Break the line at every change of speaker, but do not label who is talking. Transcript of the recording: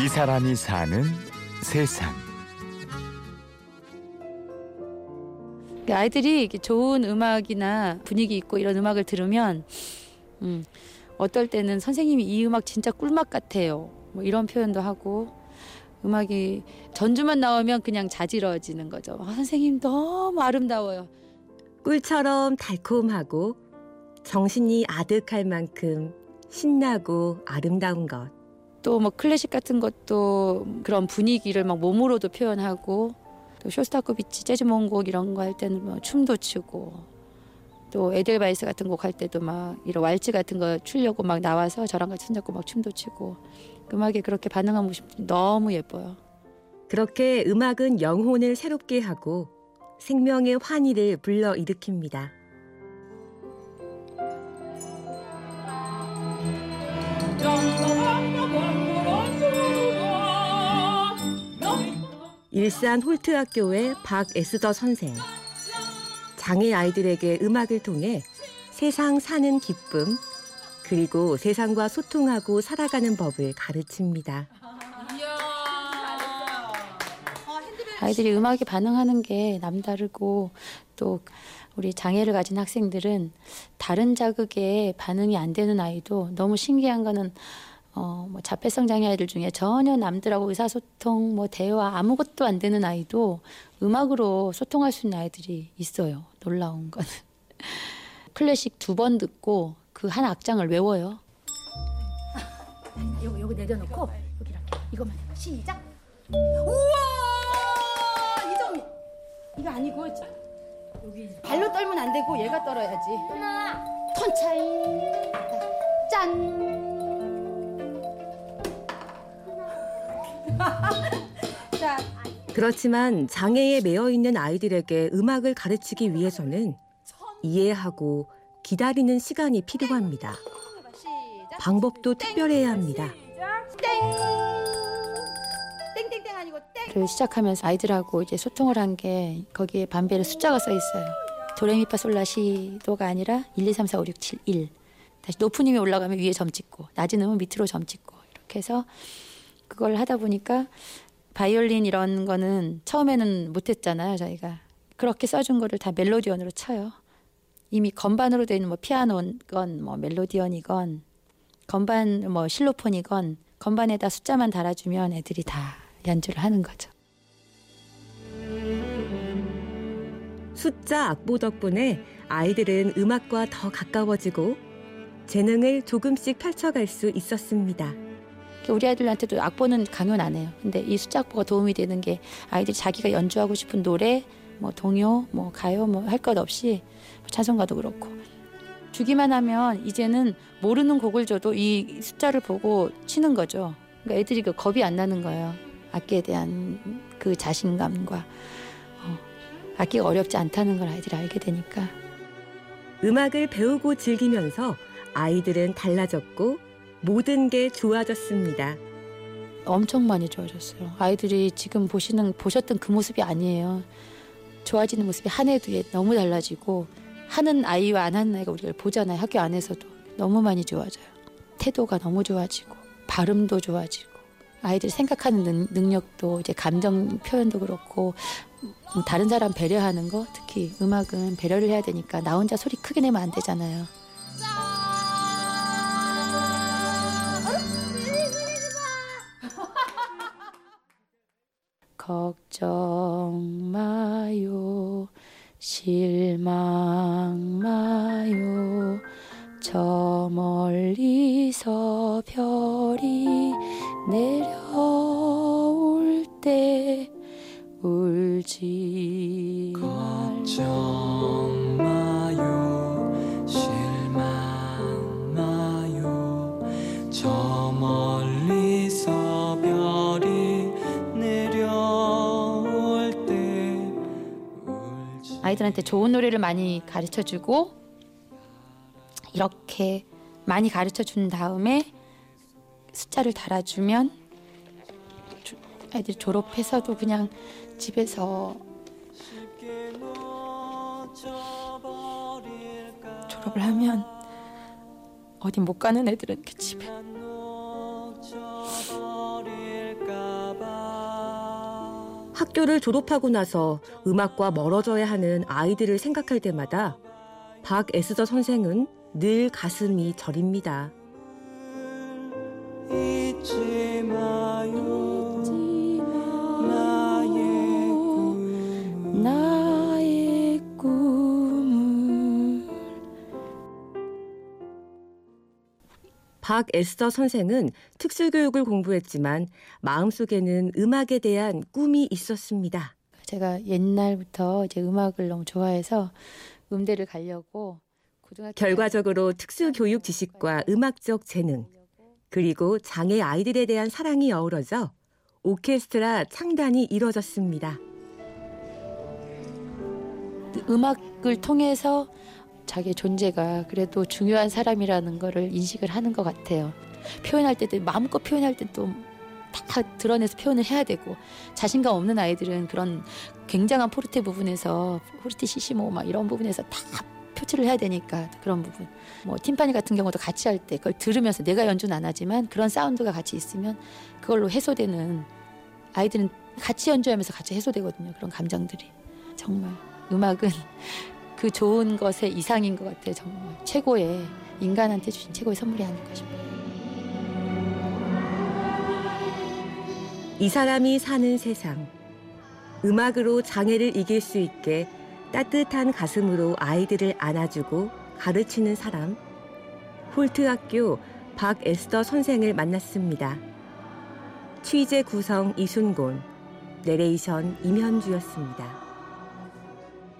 이 사람이 사는 세상.
아이들이 이렇게 좋은 음악이나 분위기 있고 이런 음악을 들으면 음, 어떨 때는 선생님이 이 음악 진짜 꿀맛 같아요. 뭐 이런 표현도 하고 음악이 전주만 나오면 그냥 자지러지는 거죠. 아, 선생님 너무 아름다워요.
꿀처럼 달콤하고 정신이 아득할 만큼 신나고 아름다운 것.
또 뭐 클래식 같은 것도 그런 분위기를 막 몸으로도 표현하고 또 쇼스타코비치 재즈 모음곡 이런 거 할 때는 뭐 춤도 추고 또 에델바이스 같은 곡 할 때도 막 이런 왈츠 같은 거 추려고 막 나와서 저랑 같이 손잡고 막 춤도 추고 음악에 그렇게 반응한 모습 너무 예뻐요.
그렇게 음악은 영혼을 새롭게 하고 생명의 환희를 불러 일으킵니다. 일산 홀트학교의 박에스더 선생. 장애 아이들에게 음악을 통해 세상 사는 기쁨, 그리고 세상과 소통하고 살아가는 법을 가르칩니다.
아이들이 음악에 반응하는 게 남다르고 또 우리 장애를 가진 학생들은 다른 자극에 반응이 안 되는 아이도 너무 신기한 거는 어, 뭐 자폐성 장애 아이들 중에 전혀 남들하고 의사소통, 뭐 대화 아무것도 안 되는 아이도 음악으로 소통할 수 있는 아이들이 있어요. 놀라운 거는. 클래식 두 번 듣고 그 한 악장을 외워요.
요거 요거 내려놓고 여기 이렇게 이것만 해봐. 시작. 우와 이정미 이거 아니고 여기 발로 떨면 안 되고 얘가 떨어야지. 하나 톤 차이 짠.
그렇지만 장애에 매여 있는 아이들에게 음악을 가르치기 위해서는 이해하고 기다리는 시간이 필요합니다. 방법도 특별해야 합니다.
를 시작하면서 아이들하고 이제 소통을 한 게 거기에 반별의 숫자가 써 있어요. 도레미파솔라시도가 아니라 1, 2, 3, 4, 5, 6, 7, 1. 다시 높은 힘이 올라가면 위에 점 찍고 낮은 음은 밑으로 점 찍고 이렇게 해서 그걸 하다 보니까 바이올린 이런 거는 처음에는 못했잖아요 저희가. 그렇게 써준 거를 다 멜로디언으로 쳐요. 이미 건반으로 되어 있는 뭐 피아노건 뭐 멜로디언이건 건반 뭐 실로폰이건 건반에다 숫자만 달아주면 애들이 다 연주를 하는 거죠.
숫자 악보 덕분에 아이들은 음악과 더 가까워지고 재능을 조금씩 펼쳐갈 수 있었습니다.
우리 아이들한테도 악보는 강요는 안 해요. 근데 이 숫자 악보가 도움이 되는 게 아이들이 자기가 연주하고 싶은 노래, 뭐 동요, 뭐 가요, 뭐 할 것 없이 찬송가도 그렇고 주기만 하면 이제는 모르는 곡을 줘도 이 숫자를 보고 치는 거죠. 그러니까 애들이 그 겁이 안 나는 거예요. 악기에 대한 그 자신감과 어, 악기가 어렵지 않다는 걸 아이들이 알게 되니까
음악을 배우고 즐기면서 아이들은 달라졌고 모든 게 좋아졌습니다.
엄청 많이 좋아졌어요. 아이들이 지금 보시는 보셨던 그 모습이 아니에요. 좋아지는 모습이 한 해 뒤에 너무 달라지고 하는 아이와 안 하는 아이가 우리가 보잖아요. 학교 안에서도 너무 많이 좋아져요. 태도가 너무 좋아지고 발음도 좋아지고 아이들이 생각하는 능, 능력도 이제 감정 표현도 그렇고 음, 다른 사람 배려하는 거 특히 음악은 배려를 해야 되니까 나 혼자 소리 크게 내면 안 되잖아요. 걱정 마요. 실망 마요. 저 멀리서 별이 내려올 때 울지
걱정 마요. 실망 마요. 저 멀리
아이들한테 좋은 노래를 많이 가르쳐 주고 이렇게 많이 가르쳐 준 다음에 숫자를 달아주면 조- 아이들이 졸업해서도 그냥 집에서 졸업을 하면 어디 못 가는 애들은 이렇게 집에
학교를 졸업하고 나서 음악과 멀어져야 하는 아이들을 생각할 때마다 박 에스더 선생은 늘 가슴이 저립니다.
잊지 마요. 나의
꿈나
박 에스더 선생은 특수교육을 공부했지만 마음속에는 음악에 대한 꿈이 있었습니다.
제가 옛날부터 이제 음악을 너무 좋아해서 음대를 가려고 고등학교
결과적으로 특수교육 지식과 음악적 재능, 그리고 장애 아이들에 대한 사랑이 어우러져 오케스트라 창단이 이뤄졌습니다.
음악을 통해서 자기 존재가 그래도 중요한 사람이라는 거를 인식을 하는 것 같아요. 표현할 때도 마음껏 표현할 때도 다 드러내서 표현을 해야 되고 자신감 없는 아이들은 그런 굉장한 포르테 부분에서 포르테 시시모 막 이런 부분에서 다 표출을 해야 되니까 그런 부분 뭐 팀파니 같은 경우도 같이 할 때 그걸 들으면서 내가 연주는 안 하지만 그런 사운드가 같이 있으면 그걸로 해소되는 아이들은 같이 연주하면서 같이 해소되거든요 그런 감정들이 정말 음악은 그 좋은 것의 이상인 것 같아요 정말 최고의 인간한테 주신 최고의 선물이 아닐까 싶어요.
이 사람이 사는 세상. 음악으로 장애를 이길 수 있게 따뜻한 가슴으로 아이들을 안아주고 가르치는 사람. 홀트 학교 박 에스더 선생을 만났습니다. 취재 구성 이순곤, 내레이션 임현주였습니다.